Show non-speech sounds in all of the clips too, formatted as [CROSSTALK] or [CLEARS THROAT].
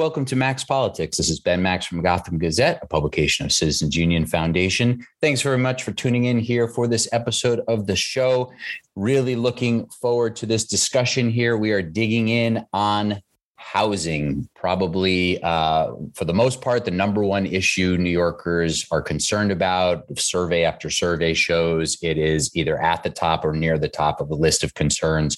Welcome to Max Politics. This is Ben Max from Gotham Gazette, a publication of Citizens Union Foundation. Thanks very much for tuning in here for this episode of the show. Really looking forward to this discussion here. We are digging in on housing probably uh, for the most part the number one issue new yorkers are concerned about survey after survey shows it is either at the top or near the top of the list of concerns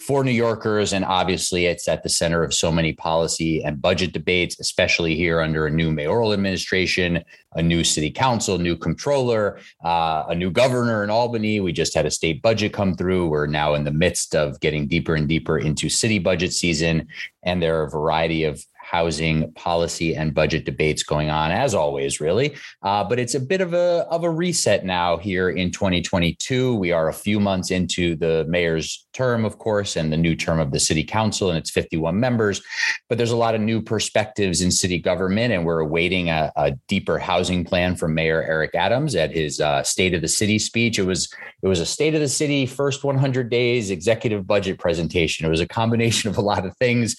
for new yorkers and obviously it's at the center of so many policy and budget debates especially here under a new mayoral administration a new city council, new comptroller, uh, a new governor in Albany. We just had a state budget come through. We're now in the midst of getting deeper and deeper into city budget season. And there are a variety of housing policy and budget debates going on, as always, really. Uh, but it's a bit of a of a reset now here in 2022. We are a few months into the mayor's term, of course, and the new term of the city council and its 51 members. But there's a lot of new perspectives in city government, and we're awaiting a, a deeper housing plan from Mayor Eric Adams at his uh, State of the City speech. It was it was a State of the City first 100 days executive budget presentation. It was a combination of a lot of things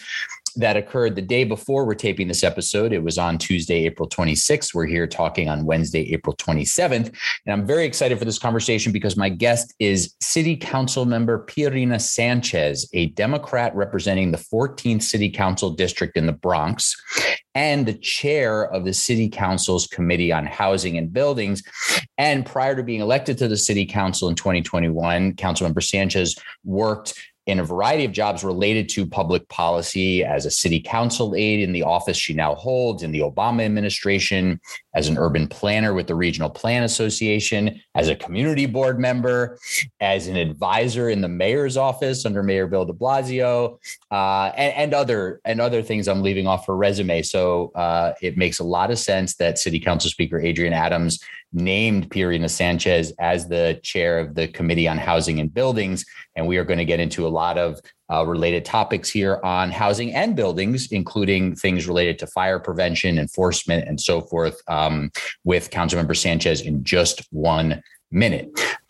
that occurred the day before we're taping this episode. It was on Tuesday, April 26th. We're here talking on Wednesday, April 27th. And I'm very excited for this conversation because my guest is City Council member Pierina Sanchez, a Democrat representing the 14th City Council district in the Bronx and the chair of the City Council's Committee on Housing and Buildings. And prior to being elected to the City Council in 2021, Councilmember Sanchez worked in a variety of jobs related to public policy as a city council aide in the office she now holds in the Obama administration, as an urban planner with the Regional Plan Association, as a community board member, as an advisor in the mayor's office under Mayor Bill de Blasio, uh, and, and, other and other things I'm leaving off her resume. So uh, it makes a lot of sense that City Council Speaker Adrienne Adams named Pierina Sanchez as the chair of the Committee on Housing and Buildings. And we are going to get into a lot of uh, related topics here on housing and buildings, including things related to fire prevention, enforcement, and so forth, um, with Councilmember Sanchez in just one minute.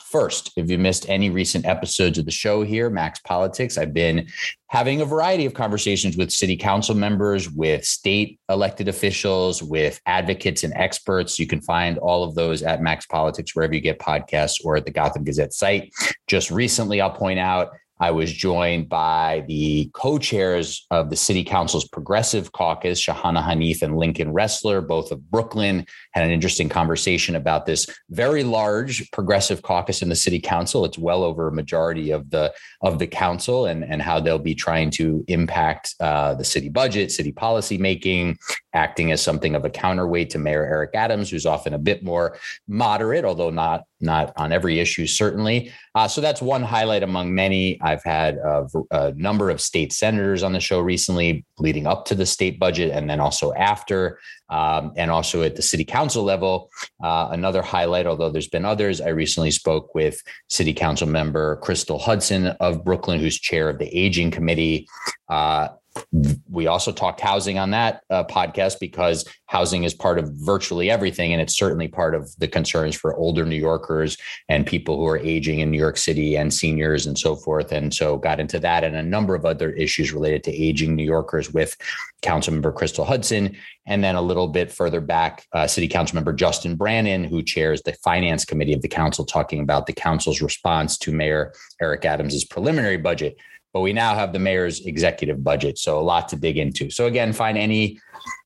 First, if you missed any recent episodes of the show here, Max Politics, I've been having a variety of conversations with city council members, with state elected officials, with advocates and experts. You can find all of those at Max Politics, wherever you get podcasts or at the Gotham Gazette site. Just recently, I'll point out, I was joined by the co-chairs of the city council's progressive caucus, Shahana Hanif and Lincoln Restler, both of Brooklyn, had an interesting conversation about this very large progressive caucus in the city council. It's well over a majority of the of the council and, and how they'll be trying to impact uh, the city budget, city policy making, acting as something of a counterweight to Mayor Eric Adams, who's often a bit more moderate, although not not on every issue, certainly. Uh, so that's one highlight among many. I've had a, a, number of state senators on the show recently, leading up to the state budget, and then also after, um, and also at the city council level. Uh, another highlight, although there's been others, I recently spoke with city council member Crystal Hudson of Brooklyn, who's chair of the aging committee. Uh, we also talked housing on that uh, podcast because housing is part of virtually everything. And it's certainly part of the concerns for older New Yorkers and people who are aging in New York City and seniors and so forth. And so got into that and a number of other issues related to aging New Yorkers with Councilmember Crystal Hudson. And then a little bit further back, uh, City Councilmember Justin brannon who chairs the Finance Committee of the Council, talking about the Council's response to Mayor Eric Adams's preliminary budget but we now have the mayor's executive budget. So a lot to dig into. So again, find any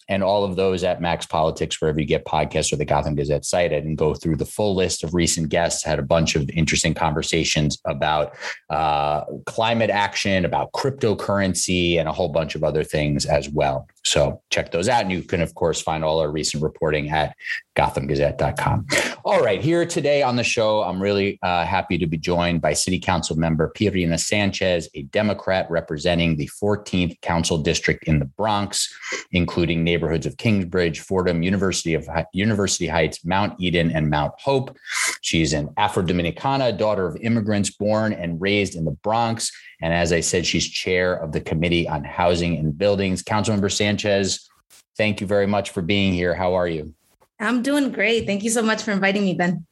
and all of those at Max Politics, wherever you get podcasts or the Gotham Gazette site. I didn't go through the full list of recent guests, had a bunch of interesting conversations about uh, climate action, about cryptocurrency, and a whole bunch of other things as well. So check those out. And you can, of course, find all our recent reporting at gothamgazette.com. All right, here today on the show, I'm really uh, happy to be joined by City Council member Pierina Sanchez, a Democrat representing the 14th Council District in the Bronx, including neighborhoods of Kingsbridge, Fordham, University of University Heights, Mount Eden, and Mount Hope. She's an Afro Dominicana, daughter of immigrants born and raised in the Bronx. And as I said, she's chair of the Committee on Housing and Buildings. Councilmember Sanchez, thank you very much for being here. How are you? I'm doing great. Thank you so much for inviting me, Ben.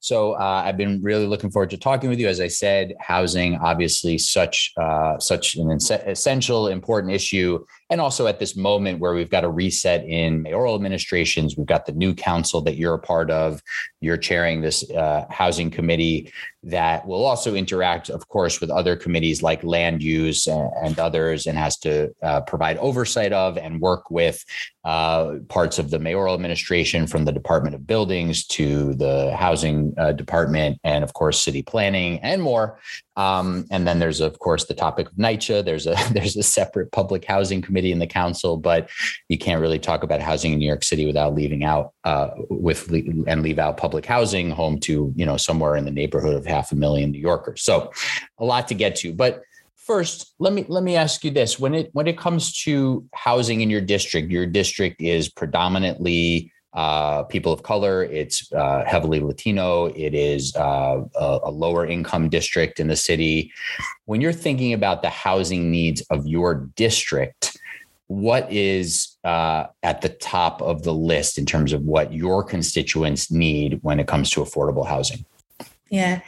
So uh, I've been really looking forward to talking with you. As I said, housing obviously such uh, such an essential, important issue, and also at this moment where we've got a reset in mayoral administrations, we've got the new council that you're a part of. You're chairing this uh, housing committee that will also interact, of course, with other committees like land use and, others, and has to uh, provide oversight of and work with uh, parts of the mayoral administration from the Department of Buildings to the Housing uh, Department, and of course, city planning and more. Um, and then there's of course the topic of NYCHA. There's a [LAUGHS] there's a separate public housing committee in the council, but you can't really talk about housing in New York City without leaving out uh, with and leave out public housing, home to you know somewhere in the neighborhood of half a million New Yorkers. So a lot to get to, but first let me let me ask you this when it when it comes to housing in your district your district is predominantly uh, people of color. It's uh, heavily Latino. It is uh, a, a, lower income district in the city. When you're thinking about the housing needs of your district, what is uh, at the top of the list in terms of what your constituents need when it comes to affordable housing? Yeah.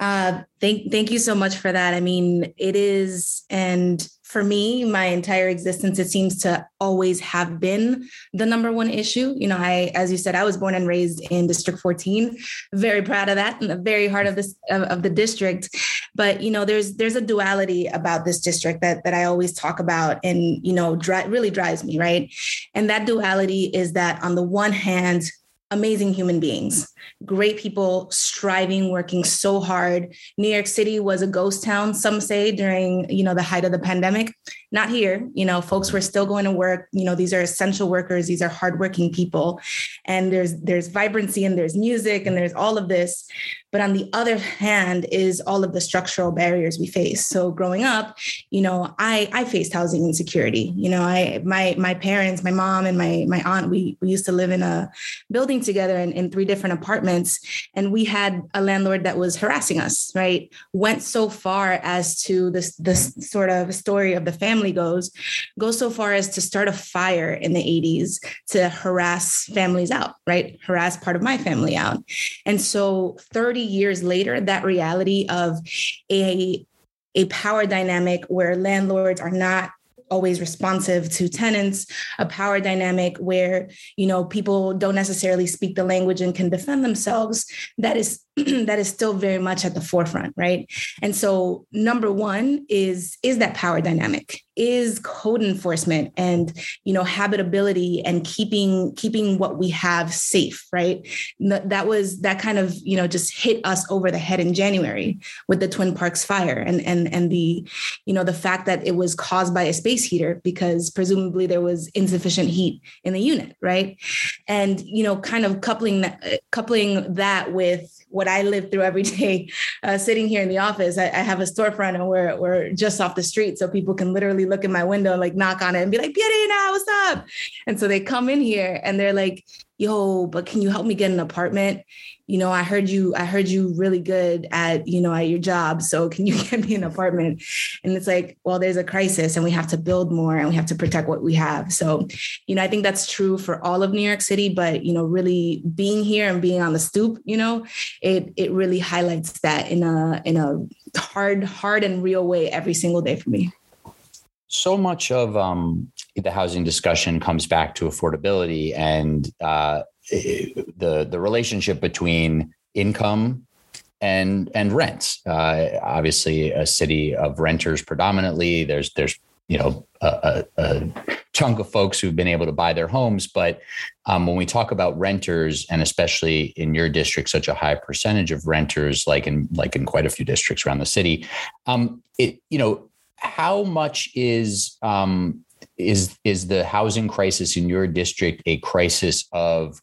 Uh, thank, thank you so much for that. I mean, it is, and for me, my entire existence, it seems to always have been the number one issue. You know, I, as you said, I was born and raised in District 14. Very proud of that, in the very heart of this of, of the district. But you know, there's there's a duality about this district that that I always talk about, and you know, dri- really drives me right. And that duality is that on the one hand, amazing human beings, great people striving, working so hard. New York City was a ghost town, some say, during you know the height of the pandemic. Not here. You know, folks were still going to work. You know, these are essential workers. These are hardworking people, and there's there's vibrancy and there's music and there's all of this. But on the other hand, is all of the structural barriers we face. So growing up, you know, I I faced housing insecurity. You know, I my my parents, my mom and my my aunt, we we used to live in a building together in, in three different apartments, and we had a landlord that was harassing us. Right, went so far as to this this sort of story of the family goes, goes so far as to start a fire in the 80s to harass families out. Right, harass part of my family out, and so 30 years later, that reality of a a power dynamic where landlords are not always responsive to tenants a power dynamic where you know people don't necessarily speak the language and can defend themselves that is [CLEARS THROAT] that is still very much at the forefront right? And so number one is is that power dynamic is code enforcement and you know habitability and keeping keeping what we have safe right? That was that kind of you know just hit us over the head in january with the twin parks fire and and and the you know the fact that it was caused by a space heater because presumably there was insufficient heat in the unit right? And you know kind of coupling that coupling that with what I live through every [LAUGHS] day, uh, sitting here in the office. I, I, have a storefront and we're, we're just off the street. So people can literally look in my window, like knock on it and be like, Pierina, what's up? And so they come in here and they're like, yo, but can you help me get an apartment? You know, I heard you, I heard you really good at, you know, at your job. So can you [LAUGHS] get me an apartment? And it's like, well, there's a crisis and we have to build more and we have to protect what we have. So, you know, I think that's true for all of New York City, but you know, really being here and being on the stoop, you know, it it really highlights that in a in a hard, hard and real way every single day for me so much of um, the housing discussion comes back to affordability and uh, the the relationship between income and and rents. Uh, obviously, a city of renters predominantly. There's there's you know a, a, a, chunk of folks who've been able to buy their homes, but um, when we talk about renters, and especially in your district, such a high percentage of renters, like in like in quite a few districts around the city, um, it you know how much is um, is is the housing crisis in your district a crisis of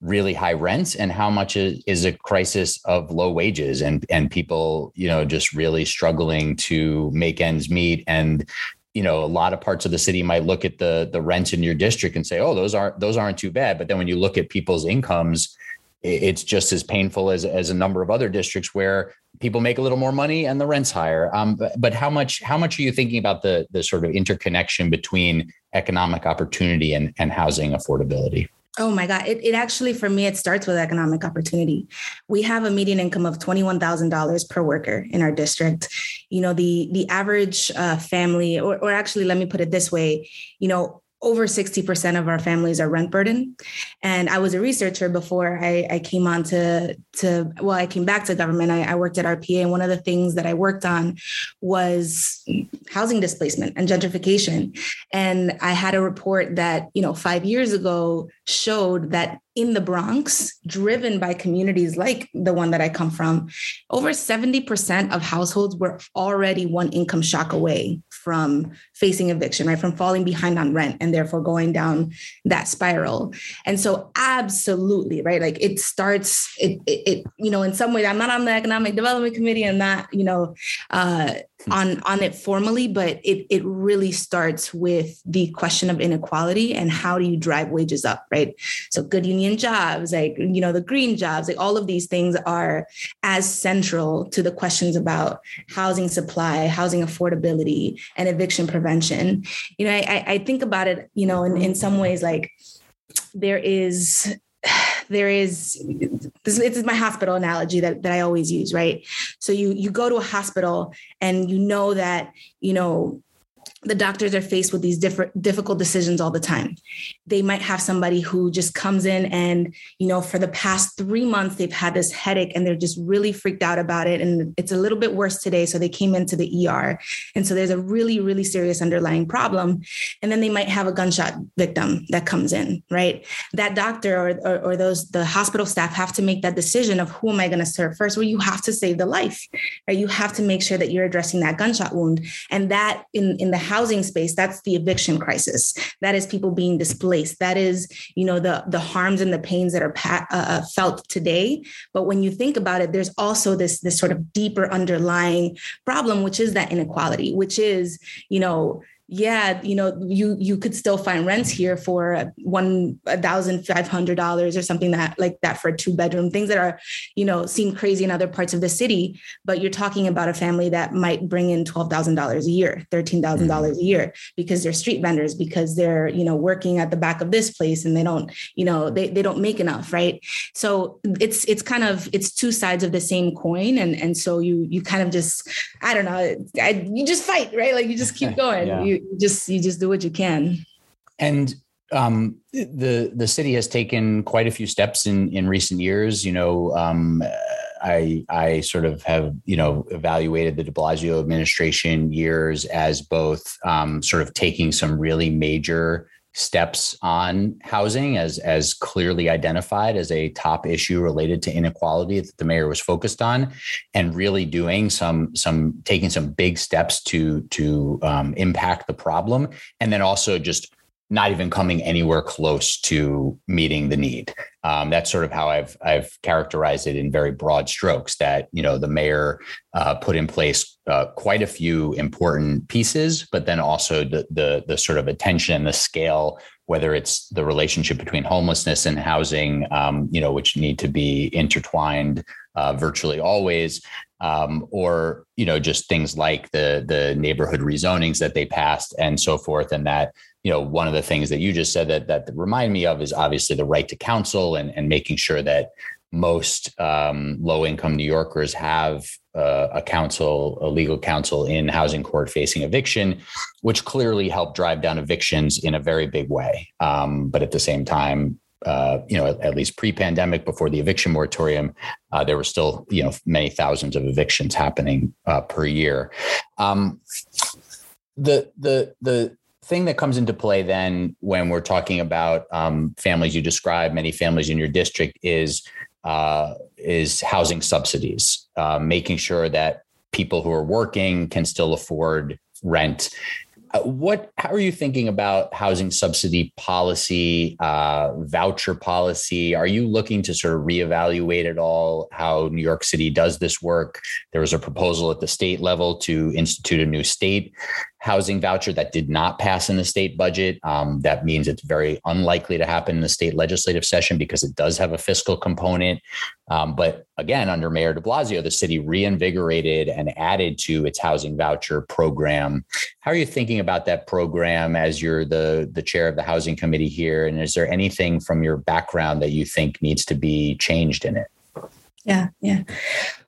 really high rents? And how much is, is a crisis of low wages and and people you know just really struggling to make ends meet? And you know a lot of parts of the city might look at the the rents in your district and say oh those aren't those aren't too bad. But then when you look at people's incomes it's just as painful as as a number of other districts where people make a little more money and the rent's higher. Um, but, but how much how much are you thinking about the the sort of interconnection between economic opportunity and and housing affordability? Oh my God. It, it actually, for me, it starts with economic opportunity. We have a median income of $21,000 per worker in our district. You know, the, the average uh, family, or, or actually, let me put it this way, you know, over 60% of our families are rent burden. And I was a researcher before I, I came on to, to, well, I came back to government. I, I, worked at RPA. And one of the things that I worked on was housing displacement and gentrification. And I had a report that, you know, five years ago showed that in the Bronx, driven by communities like the one that I come from, over 70% of households were already one income shock away from facing eviction, right? From falling behind on rent and therefore going down that spiral. And so, absolutely, right? Like it starts, it, it, it you know, in some way, I'm not on the economic development committee, I'm not, you know, uh, Hmm. on on it formally but it it really starts with the question of inequality and how do you drive wages up right? So good union jobs like you know the green jobs like all of these things are as central to the questions about housing supply housing affordability and eviction prevention. You know i i think about it you know in, in some ways like there is there is this, is my hospital analogy that, that I always use, right? So you you go to a hospital and you know that, you know, the doctors are faced with these different difficult decisions all the time. They might have somebody who just comes in and you know for the past three months they've had this headache and they're just really freaked out about it. And it's a little bit worse today. So they came into the er and so there's a really really serious underlying problem. And then they might have a gunshot victim that comes in right? That doctor or, or, or those the hospital staff have to make that decision of who am i going to serve first? Well you have to save the life right? You have to make sure that you're addressing that gunshot wound. And that in in the housing space that's the eviction crisis. That is people being displaced. That is you know the the harms and the pains that are uh, uh, felt today. But when you think about it there's also this this sort of deeper underlying problem which is that inequality which is you know yeah, you know, you you could still find rents here for one thousand five hundred dollars or something that like that for a two bedroom. Things that are, you know, seem crazy in other parts of the city, but you're talking about a family that might bring in twelve thousand dollars a year, thirteen thousand dollars mm-hmm. a year, because they're street vendors, because they're you know working at the back of this place and they don't, you know, they they don't make enough, right? So it's it's kind of it's two sides of the same coin, and and so you you kind of just I don't know, I, you just fight, right? Like you just keep [LAUGHS] going. yeah. You, you just you just do what you can. And um, the the city has taken quite a few steps in in recent years. You know, um, I I sort of have you know evaluated the De Blasio administration years as both um, sort of taking some really major steps on housing as as clearly identified as a top issue related to inequality that the mayor was focused on and really doing some some taking some big steps to to um, impact the problem and then also just not even coming anywhere close to meeting the need. Um, that's sort of how I've I've characterized it in very broad strokes. That you know the mayor uh, put in place uh, quite a few important pieces, but then also the the the sort of attention and the scale, whether it's the relationship between homelessness and housing, um, you know, which need to be intertwined uh, virtually always, um, or you know just things like the the neighborhood rezonings that they passed and so forth, and that you know, one of the things that you just said that that remind me of is obviously the right to counsel and and making sure that most um, low income New Yorkers have uh, a counsel, a legal counsel in housing court facing eviction, which clearly helped drive down evictions in a very big way. Um, but at the same time, uh, you know, at, at, least pre-pandemic, before the eviction moratorium, uh, there were still, you know, many thousands of evictions happening uh, per year. Um, the the the thing that comes into play then when we're talking about um, families you describe, many families in your district, is uh, is housing subsidies, uh, making sure that people who are working can still afford rent. Uh, what? How are you thinking about housing subsidy policy, uh, voucher policy? Are you looking to sort of reevaluate it all? How New York City does this work? There was a proposal at the state level to institute a new state housing voucher that did not pass in the state budget. Um, that means it's very unlikely to happen in the state legislative session because it does have a fiscal component. Um, but again, under Mayor de Blasio, the city reinvigorated and added to its housing voucher program. How are you thinking about that program as you're the, the chair of the housing committee here? And is there anything from your background that you think needs to be changed in it? Yeah, yeah.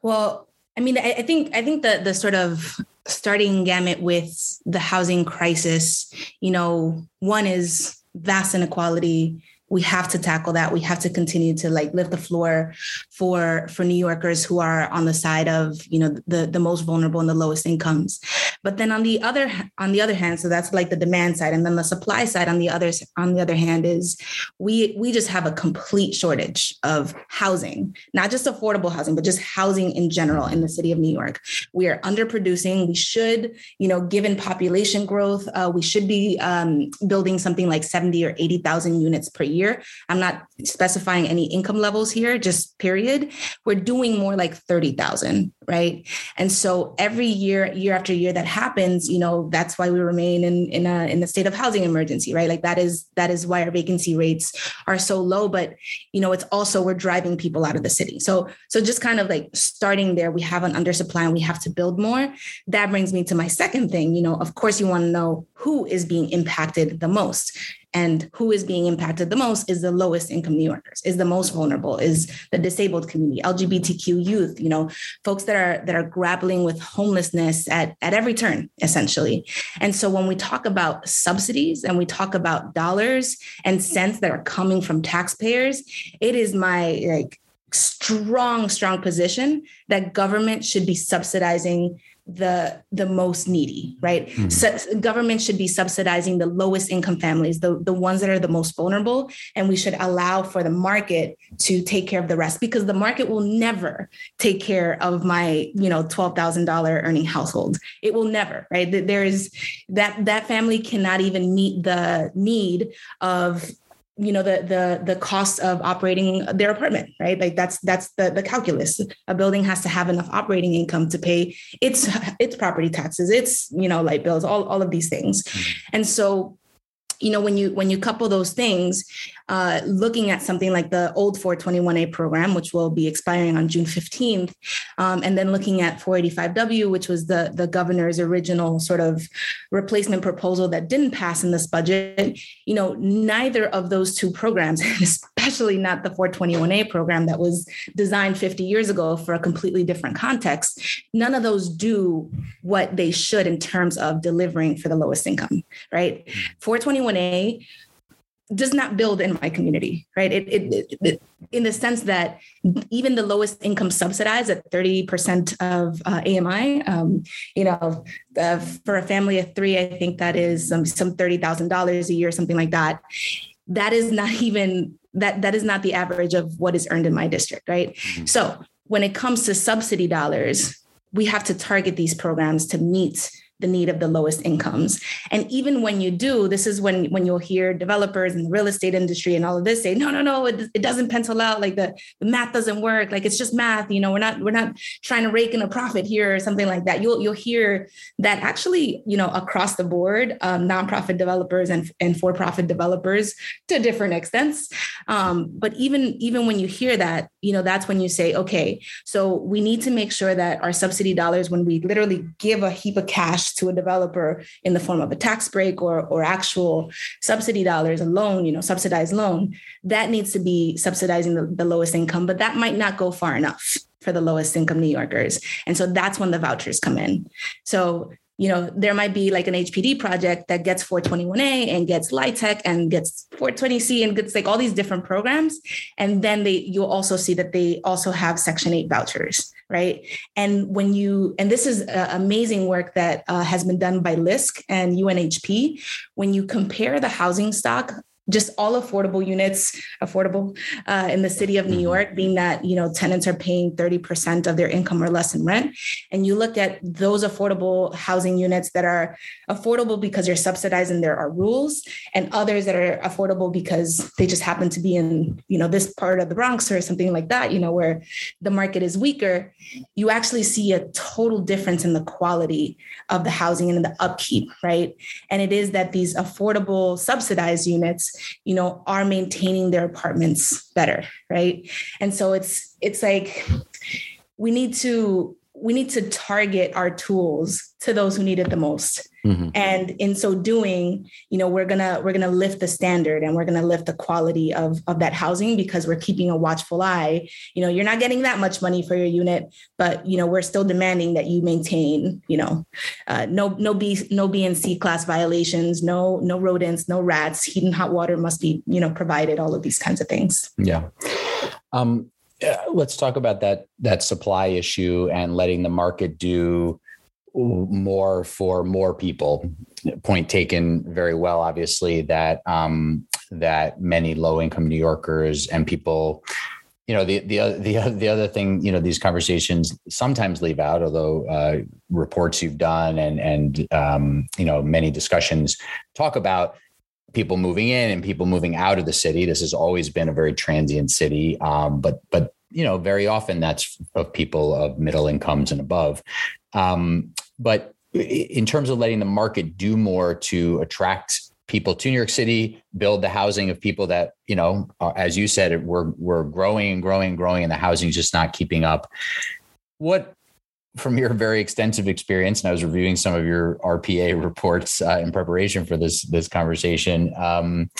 Well, I mean, I, I think I think the the sort of starting gamut with the housing crisis, you know, one is vast inequality we have to tackle that. We have to continue to like lift the floor for for new yorkers who are on the side of you know the the most vulnerable and the lowest incomes. But then on the other on the other hand so that's like the demand side. And then the supply side on the other on the other hand is we we just have a complete shortage of housing. Not just affordable housing but just housing in general in the city of new york. We are underproducing. We should you know given population growth uh, we should be um, building something like 70 or 80,000 units per year year. I'm not specifying any income levels here, just period. We're doing more like 30,000, right? And so every year, year after year that happens, you know, that's why we remain in in a in a state of housing emergency, right? Like that is that is why our vacancy rates are so low, but you know, it's also we're driving people out of the city. So so just kind of like starting there, we have an undersupply and we have to build more. That brings me to my second thing, you know, of course you want to know who is being impacted the most and who is being impacted the most is the lowest income new yorkers is the most vulnerable is the disabled community lgbtq youth you know folks that are that are grappling with homelessness at, at every turn essentially. And so when we talk about subsidies and we talk about dollars and cents that are coming from taxpayers it is my like strong strong position that government should be subsidizing the the most needy right? Mm-hmm. so government should be subsidizing the lowest income families the, the ones that are the most vulnerable and we should allow for the market to take care of the rest because the market will never take care of my you know $12000 earning household. It will never right? There is that that family cannot even meet the need of you know the the the cost of operating their apartment right? Like that's that's the the calculus. A building has to have enough operating income to pay its its property taxes its you know light bills all all of these things. Mm-hmm. and so you know when you when you couple those things uh, looking at something like the old 421a program which will be expiring on june 15th um, and then looking at 485w which was the the governor's original sort of replacement proposal that didn't pass in this budget you know neither of those two programs [LAUGHS] especially not the 421a program that was designed 50 years ago for a completely different context none of those do what they should in terms of delivering for the lowest income right 421 421A does not build in my community, right? It, it, it, in the sense that even the lowest income subsidized at 30% of uh, AMI, um, you know, uh, for a family of three, I think that is some, some $30,000 a year, something like that. That is not [LAUGHS] even, that, that is not the average of what is earned in my district, right? Mm-hmm. So when it comes to subsidy dollars, we have to target these programs to meet the need of the lowest incomes. And even when you do, this is when when you'll hear developers and the real estate industry and all of this say, no, no, no, it, it doesn't pencil out. Like the, the math doesn't work. Like it's just math. You know, we're not we're not trying to rake in a profit here or something like that. You'll you'll hear that actually, you know, across the board, um, nonprofit developers and and for profit developers to different extents. Um, but even even when you hear that, you know, that's when you say, okay, so we need to make sure that our subsidy dollars, when we literally give a heap of cash to a developer in the form of a tax break or, or actual subsidy dollars, a loan, you know, subsidized loan, that needs to be subsidizing the, the lowest income, but that might not go far enough for the lowest income New Yorkers. And so that's when the vouchers come in. So you know, there might be like an HPD project that gets 421A and gets LIHTC and gets 420C and gets like all these different programs. And then they you'll also see that they also have Section 8 vouchers, right? And when you, and this is uh, amazing work that uh, has been done by LISC and UNHP, when you compare the housing stock just all affordable units affordable uh, in the city of new mm-hmm. york being that you know tenants are paying 30% of their income or less in rent and you look at those affordable housing units that are affordable because they're subsidized and there are rules and others that are affordable because they just happen to be in you know this part of the bronx or something like that you know where the market is weaker you actually see a total difference in the quality of the housing and the upkeep right and it is that these affordable subsidized units you know are maintaining their apartments better right? And so it's it's like we need to we need to target our tools to those who need it the most mm-hmm. and in so doing you know we're gonna we're gonna lift the standard and we're gonna lift the quality of of that housing because we're keeping a watchful eye. You know you're not getting that much money for your unit but you know we're still demanding that you maintain you know uh, no no b no b and c class violations no no rodents no rats. Heat and hot water must be you know provided all of these kinds of things. Yeah. Um let's talk about that that supply issue and letting the market do more for more people. Point taken very well. Obviously, that um, that many low income New Yorkers and people you know the the the the other thing you know these conversations sometimes leave out although uh, reports you've done and and um, you know many discussions talk about people moving in and people moving out of the city this has always been a very transient city um, but but you know very often that's of people of middle incomes and above um, but in terms of letting the market do more to attract people to New York City, build the housing of people that, you know, as you said, we're, we're growing and growing and growing and the housing is just not keeping up. What, from your very extensive experience, and I was reviewing some of your RPA [LAUGHS] reports uh, in preparation for this, this conversation, um,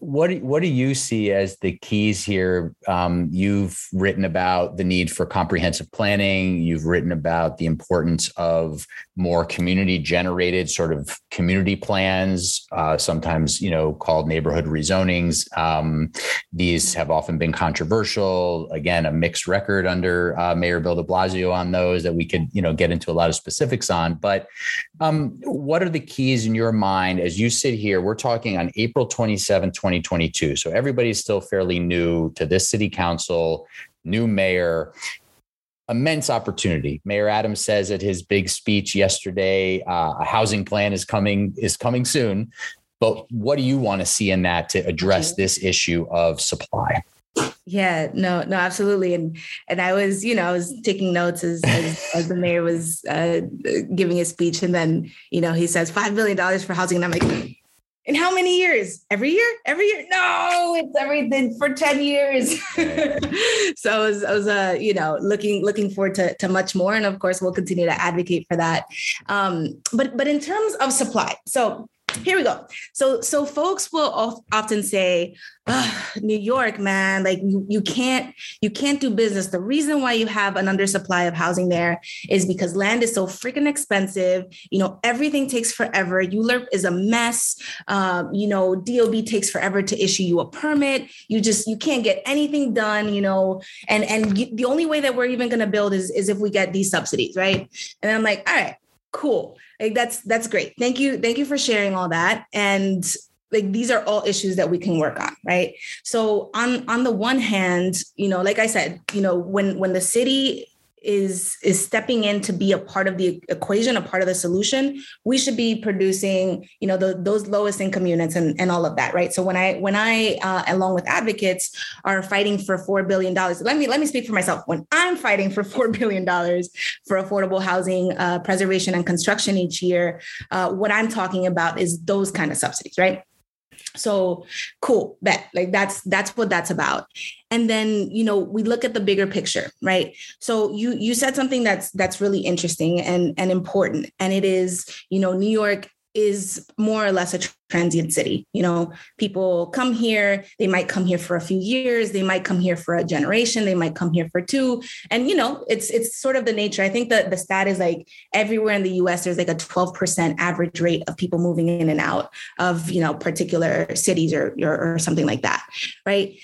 What what do you see as the keys here? Um, you've written about the need for comprehensive planning. You've written about the importance of more community generated sort of community plans, uh, sometimes you know called neighborhood rezonings. Um, these have often been controversial. Again, a mixed record under uh, Mayor Bill De Blasio on those that we could you know get into a lot of specifics on. But um, what are the keys in your mind as you sit here? We're talking on April 27, 2022. So everybody's still fairly new to this city council, new mayor. Immense opportunity. Mayor Adams says at his big speech yesterday, uh, a housing plan is coming is coming soon. But what do you want to see in that to address this issue of supply? Yeah, no, no, absolutely. And and I was, you know, I was taking notes as as, [LAUGHS] as the mayor was uh, giving his speech, and then you know he says five billion dollars for housing, and I'm like, in how many years? Every year? Every year? No, it's everything for 10 years. [LAUGHS] so I was, I was uh, you know, looking looking forward to, to much more. And of course, we'll continue to advocate for that. Um, but but in terms of supply, so here we go. So so folks will often say, New York, man, like you, you can't you can't do business. The reason why you have an undersupply of housing there is because land is so freaking expensive. You know, everything takes forever. ULURP is a mess. Um, you know, DOB takes forever to issue you a permit. You just you can't get anything done. You know, and and the only way that we're even going to build is is if we get these subsidies, right? And I'm like, all right, cool like that's that's great. Thank you thank you for sharing all that. And like these are all issues that we can work on right? So on on the one hand you know like i said you know when when the city is is stepping in to be a part of the equation, a part of the solution, we should be producing, you know, the, those lowest income units and, and all of that, right? So when I when I uh, along with advocates are fighting for four billion dollars, let me let me speak for myself. When I'm fighting for four [LAUGHS] billion dollars for affordable housing uh, preservation and construction each year, uh, what I'm talking about is those kind of subsidies, right? So cool bet. Like that's that's what that's about. And then you know we look at the bigger picture right? So you you said something that's that's really interesting and and important. And it is you know new york is more or less a transient city. You know, people come here, they might come here for a few years, they might come here for a generation, they might come here for two. And you know, it's it's sort of the nature. I think that the stat is like everywhere in the US there's like a 12% average rate of people moving in and out of, you know, particular cities or or, or something like that, right?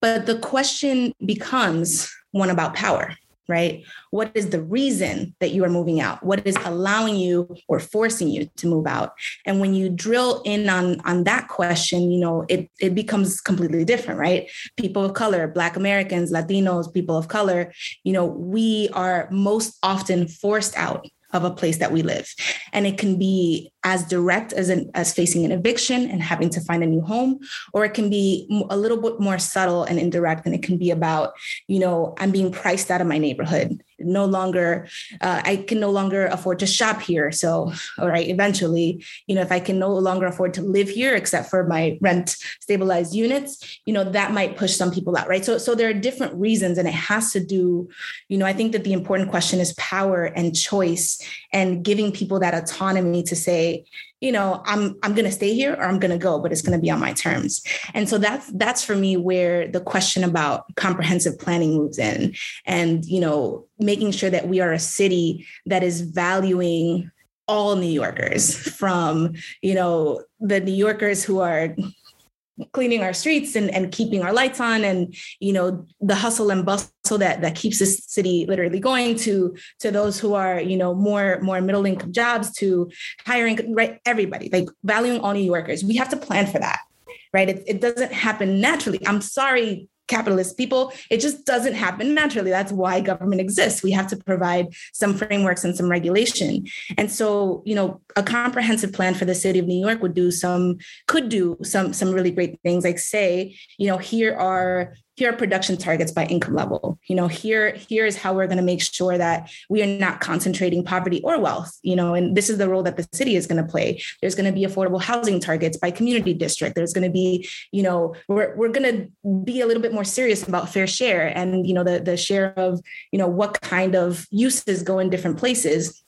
But the question becomes one about power right? What is the reason that you are moving out? What is allowing you or forcing you to move out? And when you drill in on, on that question, you know, it, it becomes completely different, right? People of color, Black Americans, Latinos, people of color, you know, we are most often forced out of a place that we live. And it can be as direct as an, as facing an eviction and having to find a new home, or it can be a little bit more subtle and indirect. And it can be about, you know, I'm being priced out of my neighborhood no longer uh, i can no longer afford to shop here. So all right eventually you know if i can no longer afford to live here except for my rent stabilized units you know that might push some people out right? So so there are different reasons and it has to do you know i think that the important question is power and choice and giving people that autonomy to say you know i'm i'm going to stay here or i'm going to go but it's going to be on my terms. And so that's that's for me where the question about comprehensive planning moves in and you know making sure that we are a city that is valuing all new yorkers from you know the new yorkers who are cleaning our streets and, and keeping our lights on and you know the hustle and bustle that that keeps this city literally going to to those who are you know more more middle income jobs to hiring right? Everybody like valuing all new yorkers. We have to plan for that right? It, it doesn't happen naturally. I'm sorry capitalist people. It just doesn't happen naturally. That's why government exists. We have to provide some frameworks and some regulation. And so, you know, a comprehensive plan for the city of New York would do some, could do some, some really great things. Like say, you know, here are here are production targets by income level. You know here here is how we're going to make sure that we are not concentrating poverty or wealth you know and this is the role that the city is going to play. There's going to be affordable housing targets by community district. There's going to be you know we're, we're going to be a little bit more serious about fair share and you know the the share of you know what kind of uses go in different places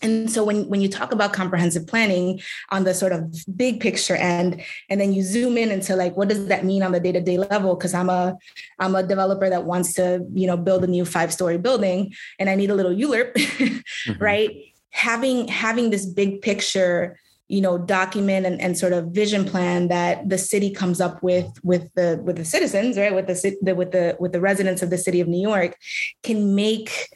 and so when, when you talk about comprehensive planning on the sort of big picture end and then you zoom in into like what does that mean on the day-to-day level? Because i'm a i'm a developer that wants to you know build a new five story building and i need a little ulurp [LAUGHS] mm-hmm. right? Having having this big picture you know document and, and sort of vision plan that the city comes up with with the with the citizens right? With the with the with the residents of the city of new york can make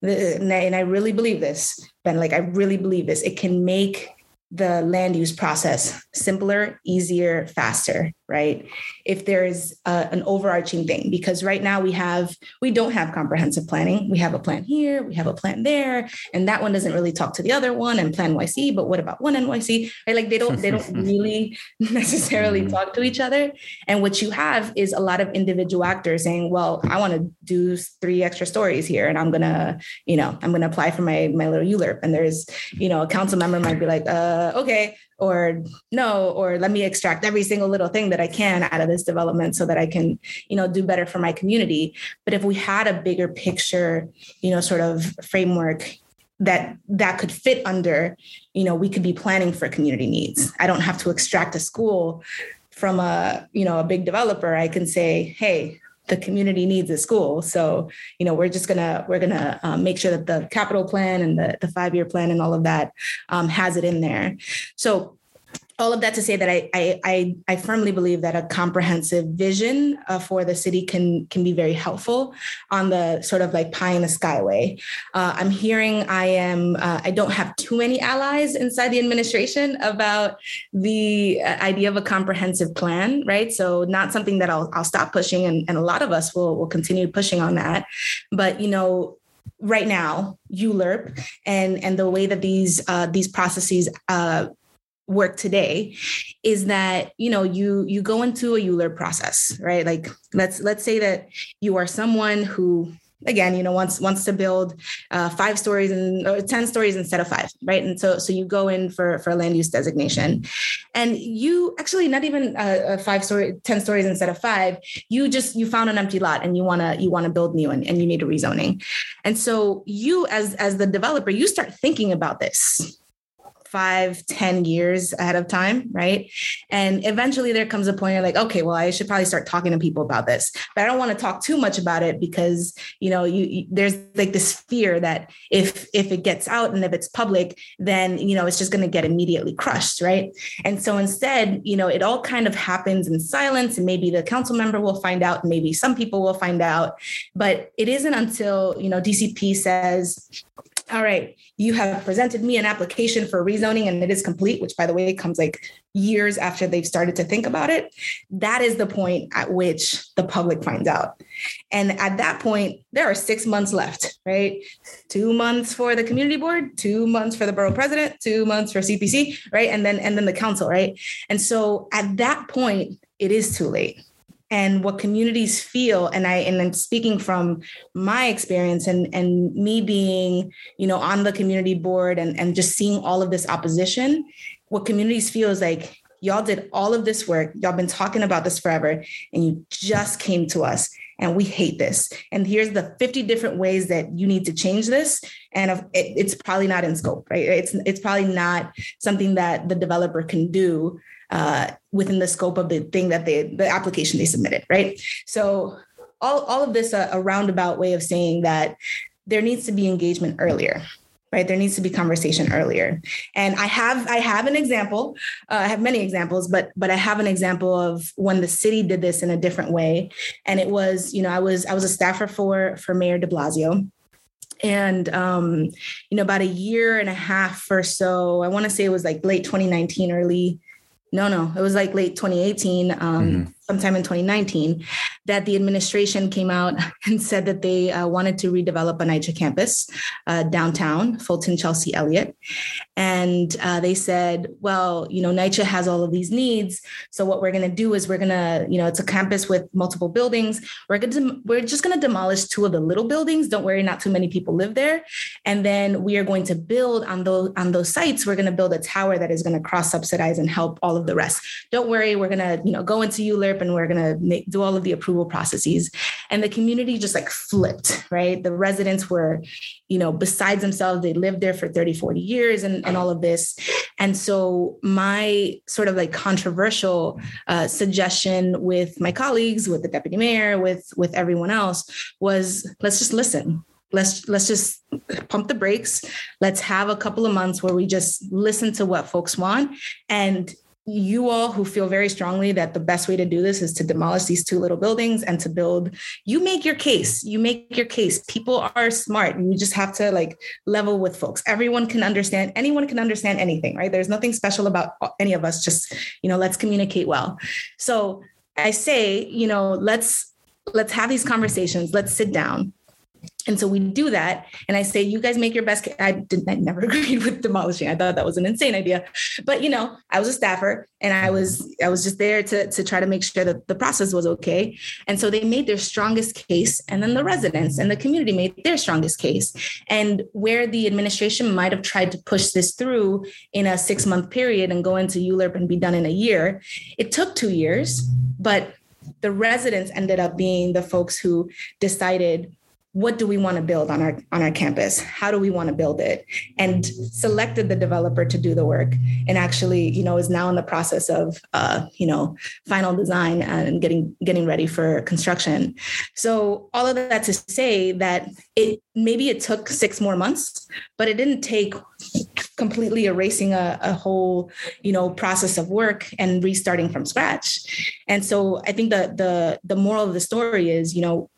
the, and I really believe this, Ben, like I really believe this, it can make the land use process simpler, easier, faster, right? If there is a, an overarching thing, because right now we have, we don't have comprehensive planning. We have a plan here, we have a plan there, and that one doesn't really talk to the other one and PlaNYC, but what about OneNYC? Right? Like they don't, they don't [LAUGHS] really [LAUGHS] necessarily mm-hmm. talk to each other. And what you have is a lot of individual actors saying, well, I want to do three extra stories here and I'm gonna, you know, I'm gonna apply for my my little ULURP. And there's, you know, a council member might be like, uh, okay, or no, or let me extract every single little thing that I can out of this development so that I can, you know, do better for my community. But if we had a bigger picture, you know, sort of framework that that could fit under, you know, we could be planning for community needs. I don't have to extract a school from a, you know, a big developer. I can say, hey, the community needs a school. So, you know, we're just gonna we're gonna um, make sure that the capital plan and the the five year plan and all of that um, has it in there. So all of that to say that I, I, I, I firmly believe that a comprehensive vision uh, for the city can, can be very helpful on the sort of like pie in the sky way. Uh, I'm hearing I am, uh, I don't have too many allies inside the administration about the uh, idea of a comprehensive plan, right? So not something that I'll, I'll stop pushing and, and a lot of us will, will continue pushing on that. But, you know, right now ULURP and and the way that these uh, these processes uh, work today is that you know you you go into a ULURP process right? Like let's let's say that you are someone who again you know wants wants to build uh, five stories and or 10 stories instead of five right? And so so you go in for for land use designation and you actually not even a, a five story 10 stories instead of five you just you found an empty lot and you want to you want to build new and, and you need a rezoning. And so you as as the developer you start thinking about this five, ten years ahead of time, right? And eventually there comes a point you're like, okay, well, I should probably start talking to people about this. But I don't want to talk too much about it because, you know, you, you there's like this fear that if if it gets out and if it's public, then you know it's just going to get immediately crushed, right? And so instead, you know, it all kind of happens in silence, and maybe the council member will find out, maybe some people will find out, but it isn't until you know DCP says all right, you have presented me an application for rezoning and it is complete, which by the way comes like years after they've started to think about it. That is the point at which the public finds out. And at that point, there are six months left, right? Two months for the community board, two months for the borough president, two months for CPC, right? And then and then the council, right? And so at that point, it is too late and what communities feel and i and i'm speaking from my experience and and me being you know on the community board and and just seeing all of this opposition what communities feel is like y'all did all of this work y'all been talking about this forever and you just came to us and we hate this. And here's the 50 different ways that you need to change this and it's probably not in scope right? It's it's probably not something that the developer can do uh, within the scope of the thing that they the application they submitted right? So all, all of this a, a roundabout way of saying that there needs to be engagement earlier right? There needs to be conversation earlier. And i have i have an example uh, i have many examples but but i have an example of when the city did this in a different way. And it was you know i was i was a staffer for for mayor de blasio. And um you know about a year and a half or so i want to say it was like late 2019 early no, no, it was like late 2018, um, mm-hmm. Sometime in 2019, that the administration came out [LAUGHS] and said that they uh, wanted to redevelop a NYCHA campus uh, downtown, Fulton, Chelsea, Elliott. And uh, they said, well, you know, NYCHA has all of these needs. So what we're going to do is we're going to, you know, it's a campus with multiple buildings. We're going to, we're just going to demolish two of the little buildings. Don't worry, not too many people live there. And then we are going to build on those, on those sites, we're going to build a tower that is going to cross subsidize and help all of the rest. Don't worry, we're gonna, you know, go into And we're gonna make, do all of the approval processes. And the community just like flipped, right? The residents were, you know, besides themselves, they lived there for 30, 40 years and, and all of this. And so my sort of like controversial uh, suggestion with my colleagues, with the deputy mayor, with with everyone else was let's just listen let's let's just pump the brakes let's have a couple of months where we just listen to what folks want and you all who feel very strongly that the best way to do this is to demolish these two little buildings and to build you make your case. You make your case. People are smart. You just have to like level with folks. Everyone can understand anyone can understand anything right? There's nothing special about any of us. Just you know let's communicate well. So i say you know let's let's have these conversations. Let's sit down and so we do that. And I say, you guys make your best. I did I never [LAUGHS] agreed with demolishing. I thought that was an insane idea. But you know, I was a staffer and I was I was just there to, to try to make sure that the process was okay. And so they made their strongest case. And then the residents and the community made their strongest case. And where the administration might have tried to push this through in a six-month period and go into ULURP and be done in a year, it took two years, but the residents ended up being the folks who decided what do we want to build on our on our campus? How do we want to build it? And selected the developer to do the work and actually you know is now in the process of uh, you know final design and getting getting ready for construction. So all of that to say that it maybe it took six more months but it didn't take completely erasing a, a whole you know process of work and restarting from scratch. And so i think the the the moral of the story is you know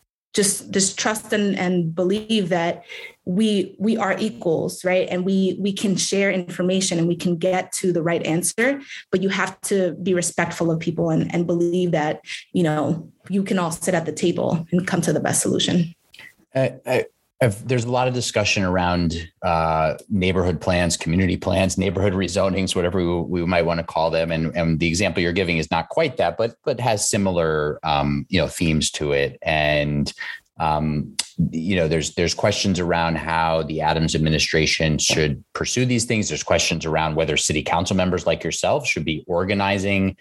just trust and, and believe that we we are equals right? And we we can share information and we can get to the right answer but you have to be respectful of people and, and believe that you know you can all sit at the table and come to the best solution. I, I, I've, there's a lot of discussion around uh, neighborhood plans, community plans, neighborhood rezonings, whatever we, we, might want to call them. And, and the example you're giving is not quite that, but but has similar um, you know themes to it. And um, you know, there's there's questions around how the Adams administration should pursue these things. There's questions around whether city council members like yourself should be organizing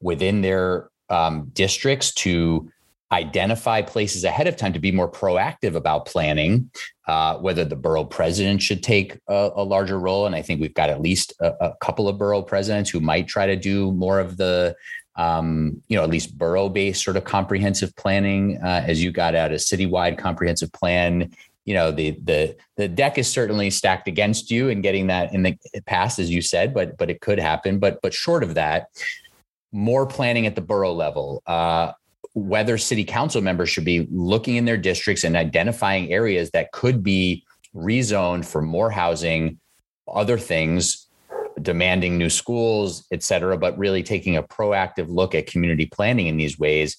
within their um, districts to identify places ahead of time to be more proactive about planning, uh, whether the borough president should take a, a, larger role. And I think we've got at least a, a, couple of borough presidents who might try to do more of the, um, you know, at least borough based sort of comprehensive planning uh, as you got out a citywide comprehensive plan. You know, the the the deck is certainly stacked against you in getting that in the past, as you said, but but it could happen. But but short of that, more planning at the borough level, uh, whether city council members should be looking in their districts and identifying areas that could be rezoned for more housing, other things, demanding new schools, et cetera, but really taking a proactive look at community planning in these ways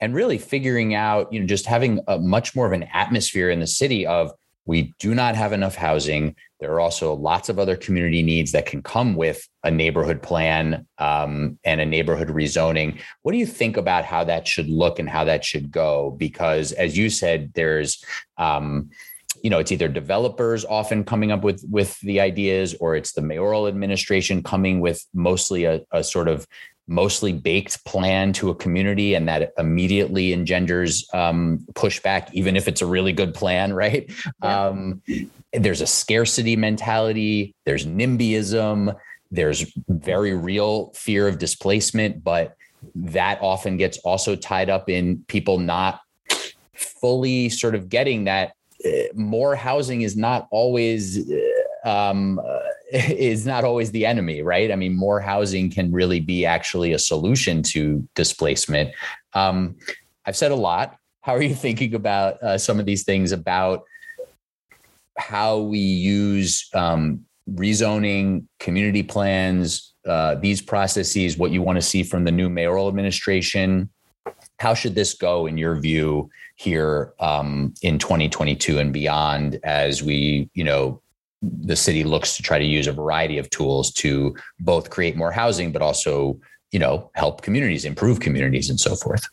and really figuring out, you know, just having a much more of an atmosphere in the city of we do not have enough housing. There are also lots of other community needs that can come with a neighborhood plan um, and a neighborhood rezoning. What do you think about how that should look and how that should go? Because as you said, there's um, you know it's either developers often coming up with with the ideas or it's the mayoral administration coming with mostly a, a sort of mostly baked plan to a community and that immediately engenders um, pushback even if it's a really good plan [LAUGHS] right yeah. um, there's a scarcity mentality there's nimbyism there's very real fear of displacement but that often gets also tied up in people not fully sort of getting that uh, more housing is not always uh, um, uh, [LAUGHS] is not always the enemy, right? I mean, more housing can really be actually a solution to displacement. Um, I've said a lot. How are you thinking about uh, some of these things about how we use um, rezoning, community plans, uh, these processes, what you want to see from the new mayoral administration? How should this go, in your view, here um, in 2022 and beyond, as we, you know, the city looks to try to use a variety of tools to both create more housing, but also, you know, help communities, improve communities, and so forth.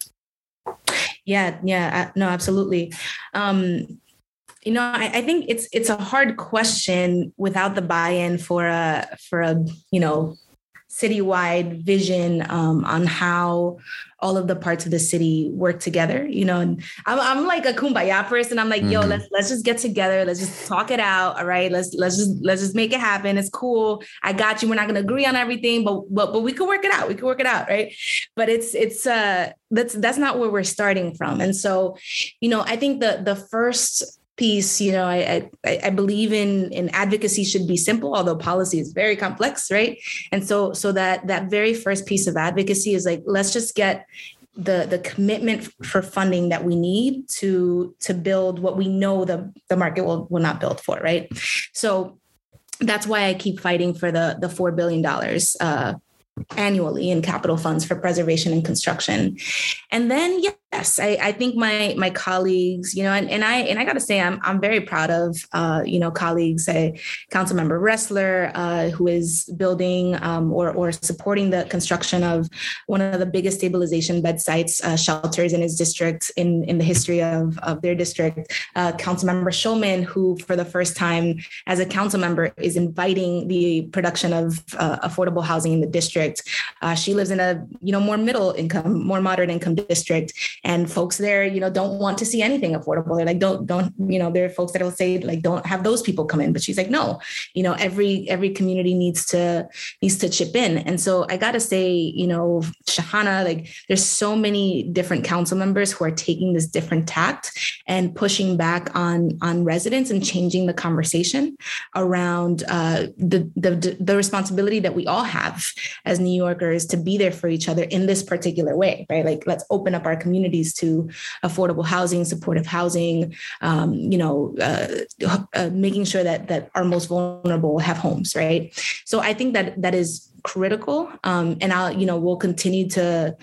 Yeah, yeah, no, absolutely. Um, you know, I, I think it's it's a hard question without the buy-in for a for a you know citywide vision um, on how all of the parts of the city work together you know and i'm, I'm like a kumbaya person. I'm like mm-hmm. yo let's let's just get together. Let's just talk it out. All right. Let's let's just let's just make it happen. It's cool. I got you. We're not going to agree on everything but but but we can work it out. We can work it out. Right. But it's it's uh that's that's not where we're starting from. And so you know i think the the first piece you know I, I, I believe in in advocacy should be simple although policy is very complex right? And so so that that very first piece of advocacy is like let's just get the the commitment for funding that we need to to build what we know the the market will will not build for right? So that's why i keep fighting for the the four billion dollars uh annually in capital funds for preservation and construction. And then yes, I, I think my my colleagues, you know, and, and I and I gotta say I'm I'm very proud of uh, you know, colleagues, say Councilmember Restler, uh, who is building um, or or supporting the construction of one of the biggest stabilization bed sites uh, shelters in his district in, in the history of, of their district. Uh, Councilmember Schulman, who for the first time as a council member is inviting the production of uh, affordable housing in the district district. Uh, she lives in a you know more middle income, more moderate income district, and folks there you know don't want to see anything affordable. They're like don't don't you know there are folks that will say like don't have those people come in, but she's like no, you know every every community needs to needs to chip in, and so I got to say you know Shahana like there's so many different council members who are taking this different tact and pushing back on on residents and changing the conversation around uh, the, the the responsibility that we all have as New Yorkers to be there for each other in this particular way, right? Like let's open up our communities to affordable housing, supportive housing, um, you know, uh, uh, making sure that that our most vulnerable have homes, right? So I think that that is critical, um, and I'll you know we'll continue to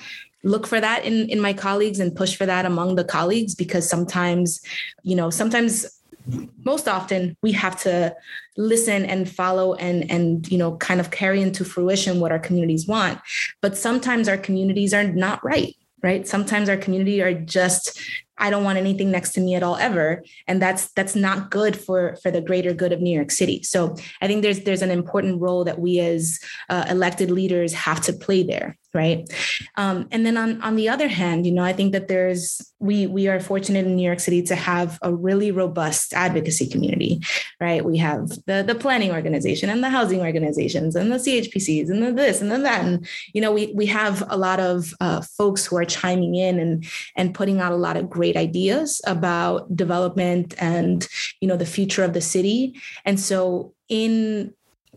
look for that in in my colleagues and push for that among the colleagues because sometimes you know sometimes most often we have to listen and follow and and you know kind of carry into fruition what our communities want. But sometimes our communities are not right right? Sometimes our community are just i don't want anything next to me at all ever. And that's that's not good for for the greater good of new york city. So i think there's there's an important role that we as uh, elected leaders have to play there right? Um, and then on on the other hand you know i think that there's we we are fortunate in new york city to have a really robust advocacy community right? We have the the planning organization and the housing organizations and the chpcs and the this and the that. And you know we we have a lot of uh, folks who are chiming in and and putting out a lot of great ideas about development and you know the future of the city. And so in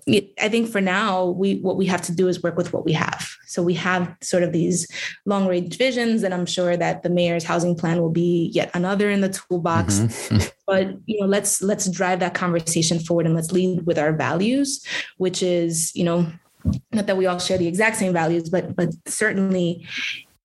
I think for now, we what we have to do is work with what we have. So we have sort of these long range visions, and I'm sure that the mayor's housing plan will be yet another in the toolbox. Mm-hmm. [LAUGHS] but you know, let's let's drive that conversation forward and let's lead with our values, which is you know, not that we all share the exact same values, but but certainly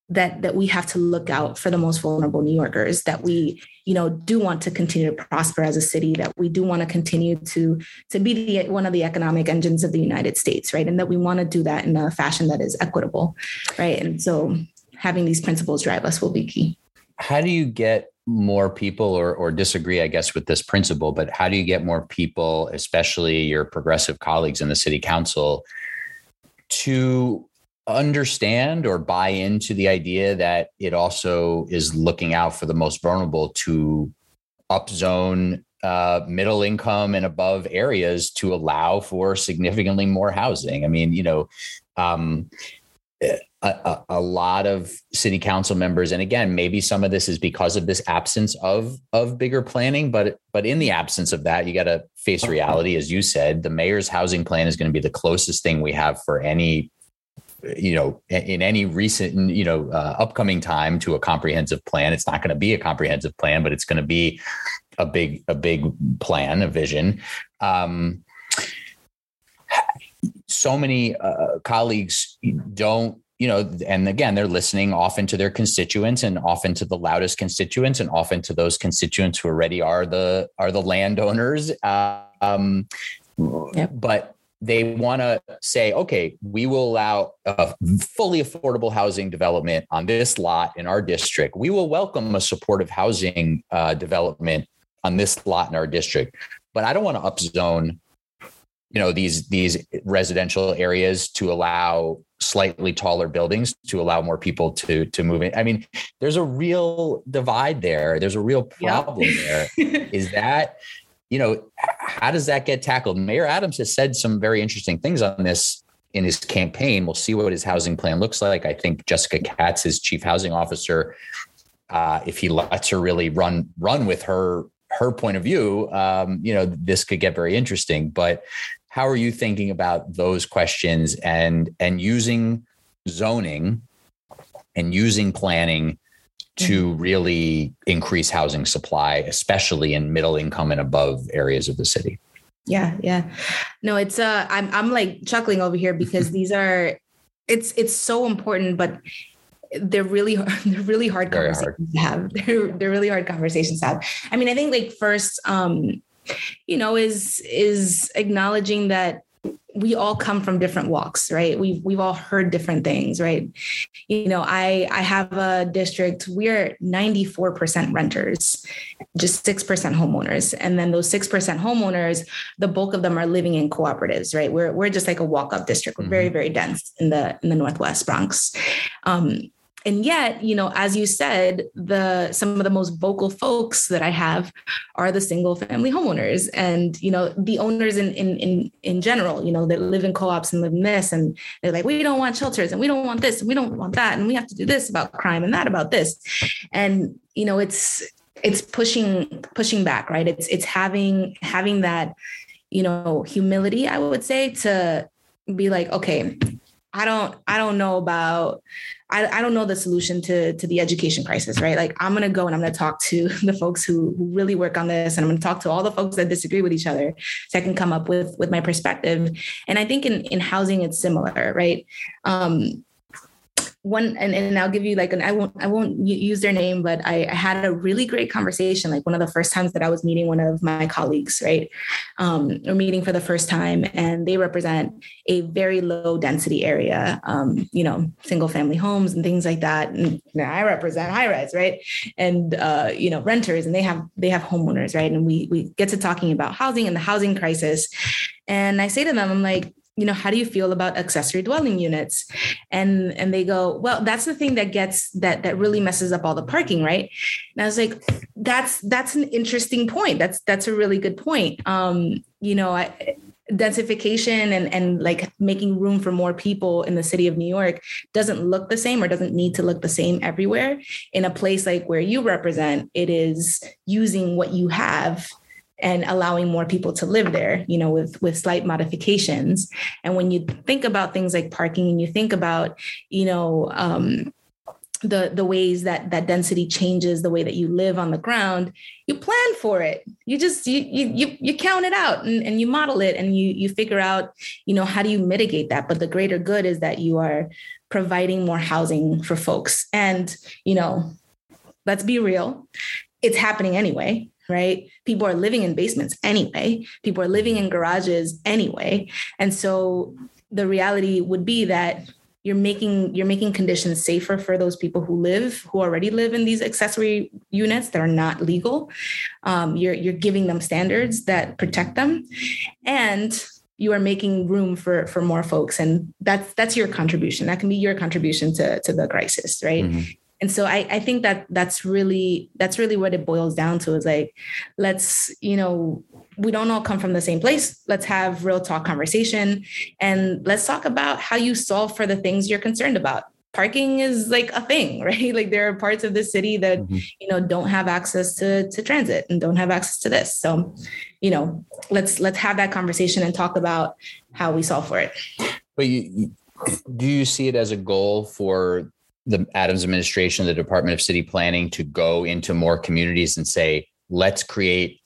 that that we have to look out for the most vulnerable New Yorkers, that we, you know, do want to continue to prosper as a city, that we do want to continue to to be the one of the economic engines of the United States, right? And that we want to do that in a fashion that is equitable, right? And so having these principles drive us will be key. How do you get more people or or disagree i guess with this principle but how do you get more people especially your progressive colleagues in the city council to understand or buy into the idea that it also is looking out for the most vulnerable to upzone uh, middle income and above areas to allow for significantly more housing. I mean, you know, um, a, a, a, lot of city council members, and again, maybe some of this is because of this absence of of bigger planning, but but in the absence of that, you got to face reality, as you said. The mayor's housing plan is going to be the closest thing we have for any you know, in any recent, you know, uh, upcoming time to a comprehensive plan. It's not going to be a comprehensive plan, but it's going to be a big, a big plan, a vision. Um, so many uh, colleagues don't you know, and again, they're listening often to their constituents and often to the loudest constituents and often to those constituents who already are the are the landowners. Um, yep. But they want to say, okay, we will allow a fully affordable housing development on this lot in our district. We will welcome a supportive housing uh, development on this lot in our district, but I don't want to upzone, you know, these these residential areas to allow slightly taller buildings to allow more people to to move in. I mean, there's a real divide there. There's a real problem yep. there. [LAUGHS] Is that you know, how does that get tackled? Mayor Adams has said some very interesting things on this in his campaign. We'll see what his housing plan looks like. I think Jessica Katz, his chief housing officer, uh, if he lets her really run run with her her point of view, um, you know, this could get very interesting. But how are you thinking about those questions and and using zoning and using planning to mm-hmm. really increase housing supply, especially in middle income and above areas of the city. Yeah, yeah. No, it's uh I'm I'm like chuckling over here because [LAUGHS] these are it's it's so important, but they're really [LAUGHS] they're really hard Very conversations hard. to have. [LAUGHS] They're they're really hard conversations to have. I mean, I think like first um you know is is acknowledging that we all come from different walks right? We've we've all heard different things right? You know i i have a district we're 94% renters just 6% homeowners. And then those 6% homeowners the bulk of them are living in cooperatives right? We're we're just like a walk up district. We're mm-hmm. very very dense in the in the northwest bronx. Um and yet you know as you said the some of the most vocal folks that i have are the single family homeowners and you know the owners in in in, in general you know that live in co-ops and live in this and they're like we don't want shelters and we don't want this and we don't want that and we have to do this about crime and that about this. And you know it's it's pushing pushing back right? It's it's having having that you know humility i would say to be like okay I don't I don't know about I, I don't know the solution to to the education crisis, right? Like I'm gonna go and I'm gonna talk to [LAUGHS] the folks who, really work on this, and I'm gonna talk to all the folks that disagree with each other, so I can come up with with my perspective. And I think in in housing it's similar, right? Um, one and, and I'll give you like an I won't I won't use their name, but I, I, had a really great conversation. Like one of the first times that I was meeting one of my colleagues, right, um, or meeting for the first time, and they represent a very low density area, um, you know, single family homes and things like that. And I represent high rise, right, and uh, you know renters, and they have they have homeowners, right, and we we get to talking about housing and the housing crisis, and I say to them, I'm like, you know how do you feel about accessory dwelling units? And and they go well that's the thing that gets that that really messes up all the parking right? And i was like that's that's an interesting point. That's that's a really good point. Um you know i densification and and like making room for more people in the city of New York doesn't look the same or doesn't need to look the same everywhere. In a place like where you represent, it is using what you have and allowing more people to live there you know with with slight modifications. And when you think about things like parking and you think about you know um, the the ways that that density changes the way that you live on the ground you plan for it. You just you you you count it out and, and you model it and you you figure out you know how do you mitigate that? But the greater good is that you are providing more housing for folks. And you know let's be real it's happening anyway right? People are living in basements anyway. People are living in garages anyway. And so the reality would be that you're making you're making conditions safer for those people who live who already live in these accessory units that are not legal. Um, you're you're giving them standards that protect them, and you are making room for for more folks and that's that's your contribution that can be your contribution to to the crisis right mm-hmm and so I, I think that that's really that's really what it boils down to is like let's you know we don't all come from the same place. Let's have real talk conversation and let's talk about how you solve for the things you're concerned about. Parking is like a thing [LAUGHS] right? Like there are parts of the city that mm-hmm. you know don't have access to to transit and don't have access to this. So you know let's let's have that conversation and talk about how we solve for it. But you do you see it as a goal for the Adams administration, the Department of City Planning to go into more communities and say, let's create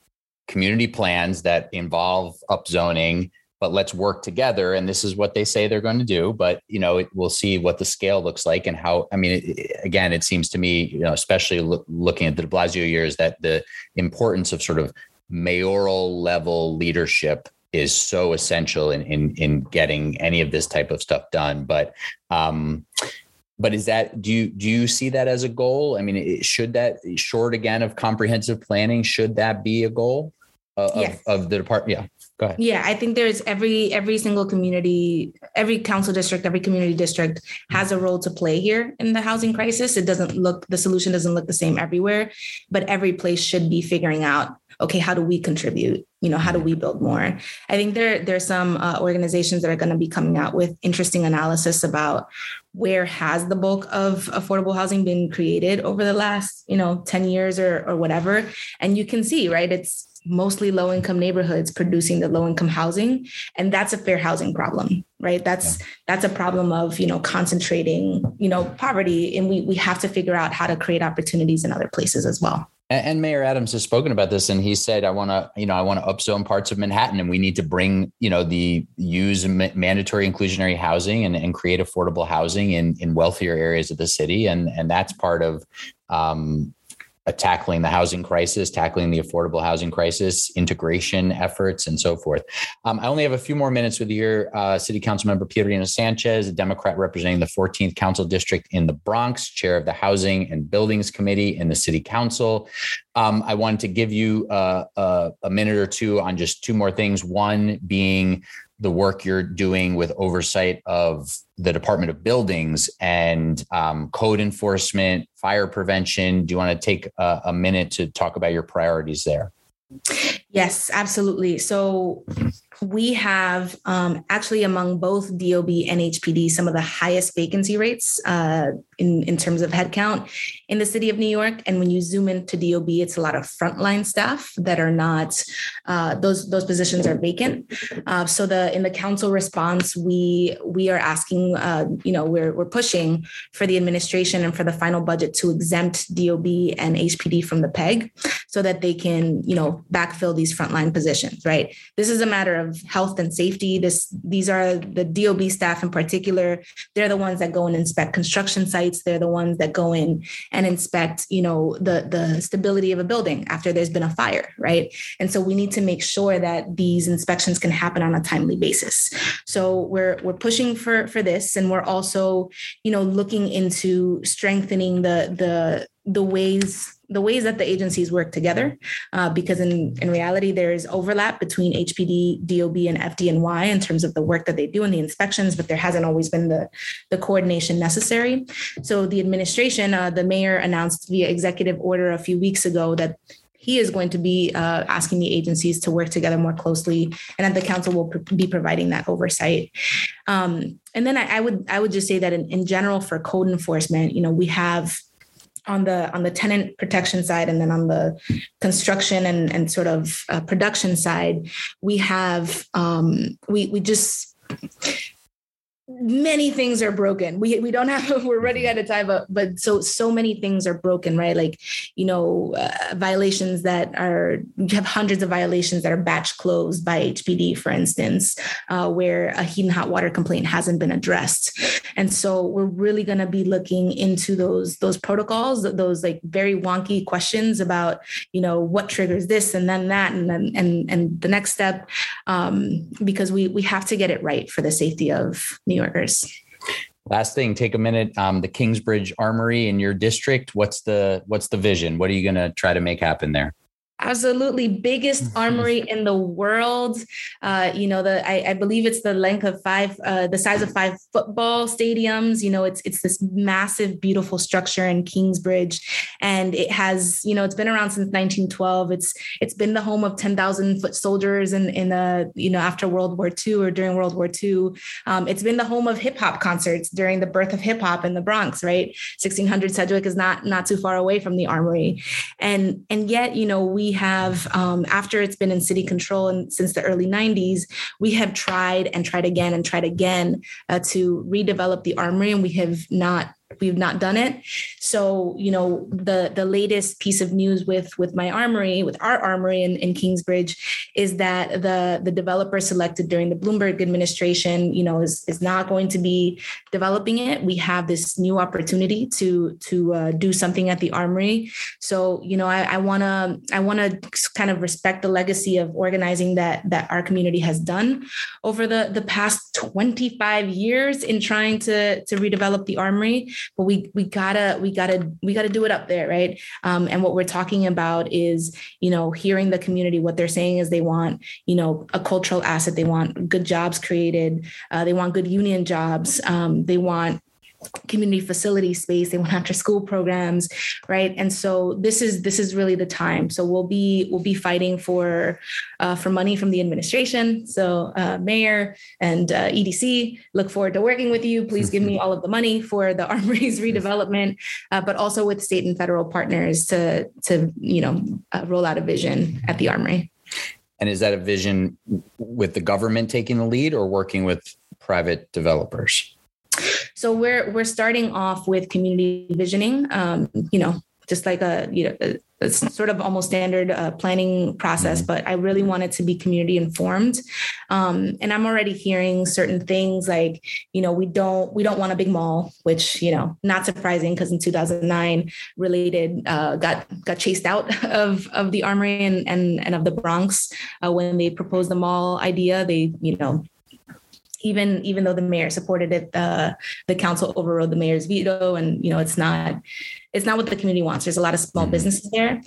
community plans that involve upzoning, but let's work together. And this is what they say they're going to do. But you know, it, we'll see what the scale looks like and how. I mean, it, again, it seems to me, you know, especially lo- looking at the De Blasio years, that the importance of sort of mayoral level leadership is so essential in in in getting any of this type of stuff done. But um, but is that do you do you see that as a goal? I mean, should that short again of comprehensive planning should that be a goal of, yes. of the department? Yeah. Go ahead. Yeah, I think there's every every single community, every council district, every community district has a role to play here in the housing crisis. It doesn't look the solution doesn't look the same everywhere, but every place should be figuring out okay, how do we contribute? You know, how do we build more? I think there there are some uh, organizations that are going to be coming out with interesting analysis about where has the bulk of affordable housing been created over the last you know 10 years or, or whatever? And you can see right it's mostly low income neighborhoods producing the low income housing and that's a fair housing problem right? That's yeah. that's a problem of you know concentrating you know poverty and we we have to figure out how to create opportunities in other places as well and, Mayor Adams has spoken about this, and he said, "I want to, you know, I want to upzone parts of Manhattan, and we need to bring, you know, the use mandatory inclusionary housing and, and create affordable housing in in wealthier areas of the city, and and that's part of um, tackling the housing crisis, tackling the affordable housing crisis, integration efforts, and so forth. Um, I only have a few more minutes with your uh, City Council member Pierina Sanchez, a Democrat representing the 14th Council District in the Bronx, chair of the Housing and Buildings Committee in the City Council. Um, I wanted to give you uh, a, minute or two on just two more things. One being the work you're doing with oversight of the Department of Buildings and um, code enforcement, fire prevention. Do you want to take a, a minute to talk about your priorities there? Yes, absolutely. So we have um, actually among both DOB and HPD some of the highest vacancy rates uh, in, in terms of headcount in the city of New York. And when you zoom into DOB, it's a lot of frontline staff that are not, uh, those, those positions are vacant. Uh, so the in the council response, we we are asking, uh, you know, we're, we're pushing for the administration and for the final budget to exempt DOB and HPD from the PEG so that they can, you know, backfill these frontline positions, right? This is a matter of health and safety. This these are the DOB staff in particular. They're the ones that go and inspect construction sites. They're the ones that go in and inspect, you know, the the stability of a building after there's been a fire, right? And so we need to make sure that these inspections can happen on a timely basis. So we're we're pushing for for this, and we're also, you know, looking into strengthening the the the ways the ways that the agencies work together, uh, because in, in reality, there is overlap between HPD, DOB, and FDNY in terms of the work that they do and the inspections, but there hasn't always been the, the coordination necessary. So the administration, uh, the mayor announced via executive order a few weeks ago that he is going to be uh, asking the agencies to work together more closely, and that the council will pr- be providing that oversight. Um, and then I, I, would I would just say that in, in general for code enforcement, you know, we have on the on the tenant protection side and then on the construction and, and sort of uh, production side we have um, we we just many things are broken. We we don't have [LAUGHS] we're running out of time, but but so so many things are broken, right? Like you know uh, violations that are you have hundreds of violations that are batch closed by HPD, for instance, uh, where a heat and hot water complaint hasn't been addressed, and so we're really going to be looking into those those protocols, those like very wonky questions about you know what triggers this and then that and then and and the next step, um, because we we have to get it right for the safety of New Yorkers. Last thing, take a minute. Um, the Kingsbridge Armory in your district. What's the what's the vision? What are you going to try to make happen there? Absolutely, biggest armory in the world. Uh, you know, the I, I, believe it's the length of five, uh, the size of five football stadiums. You know, it's it's this massive, beautiful structure in Kingsbridge, and it has, you know, it's been around since 1912. It's it's been the home of 10,000 foot soldiers in in the you know after World War II or during World War II. Um, it's been the home of hip hop concerts during the birth of hip hop in the Bronx. Right, 1600 Sedgwick is not not too far away from the armory, and and yet you know we have, um, after it's been in city control and since the early 90s, we have tried and tried again and tried again uh, to redevelop the armory, and we have not we've not done it. So you know the the latest piece of news with with my armory with our armory in, in kingsbridge is that the the developer selected during the bloomberg administration you know is is not going to be developing it. We have this new opportunity to to uh, do something at the armory. So you know i want to i want to kind of respect the legacy of organizing that that our community has done over the the past 25 years in trying to to redevelop the armory. But we we gotta we gotta we gotta do it up there right? Um, and what we're talking about is you know hearing the community what they're saying is they want you know a cultural asset. They want good jobs created. Uh, they want good union jobs. Um, they want community facility space. They want after school programs right? And so this is this is really the time. So we'll be we'll be fighting for uh, for money from the administration. So uh, mayor and uh, edc look forward to working with you. Please give me [LAUGHS] all of the money for the armory's redevelopment uh, but also with state and federal partners to to you know uh, roll out a vision at the armory and is that a vision with the government taking the lead or working with private developers so we're we're starting off with community visioning. Um, you know, just like a you know. A, it's sort of almost standard uh, planning process, mm-hmm. but I really wanted to be community informed. Um, and I'm already hearing certain things like, you know, we don't we don't want a big mall, which you know, not surprising because in 2009, related uh, got got chased out [LAUGHS] of of the Armory and and, and of the Bronx uh, when they proposed the mall idea. They you know even even though the mayor supported it, the the council overrode the mayor's veto, and you know it's not it's not what the community wants. There's a lot of small mm-hmm. businesses there,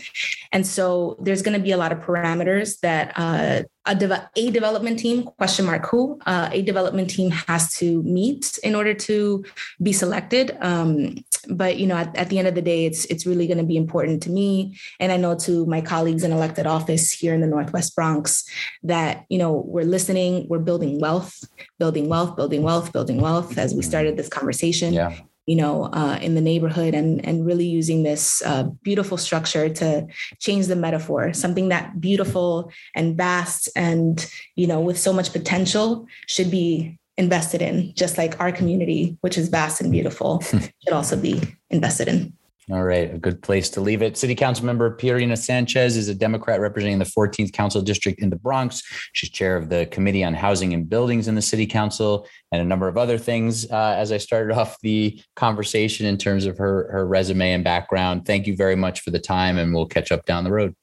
and so there's going to be a lot of parameters that uh, a, de- a development team question mark who uh, a development team has to meet in order to be selected um, but you know at, at, the end of the day it's it's really going to be important to me and i know to my colleagues in elected office here in the northwest bronx that you know we're listening we're building wealth building wealth building wealth building wealth as we mm-hmm. started this conversation yeah you know, uh, in the neighborhood and, and really using this uh, beautiful structure to change the metaphor, something that beautiful and vast and, you know, with so much potential should be invested in, just like our community, which is vast and beautiful, [LAUGHS] should also be invested in. All right, a good place to leave it. City Council member Pierina Sanchez is a Democrat representing the 14th Council District in the Bronx. She's chair of the Committee on Housing and Buildings in the City Council and a number of other things. Uh, as I started [LAUGHS] off the conversation in terms of her her resume and background, thank you very much for the time, and we'll catch up down the road.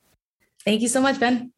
Thank you so much, Ben.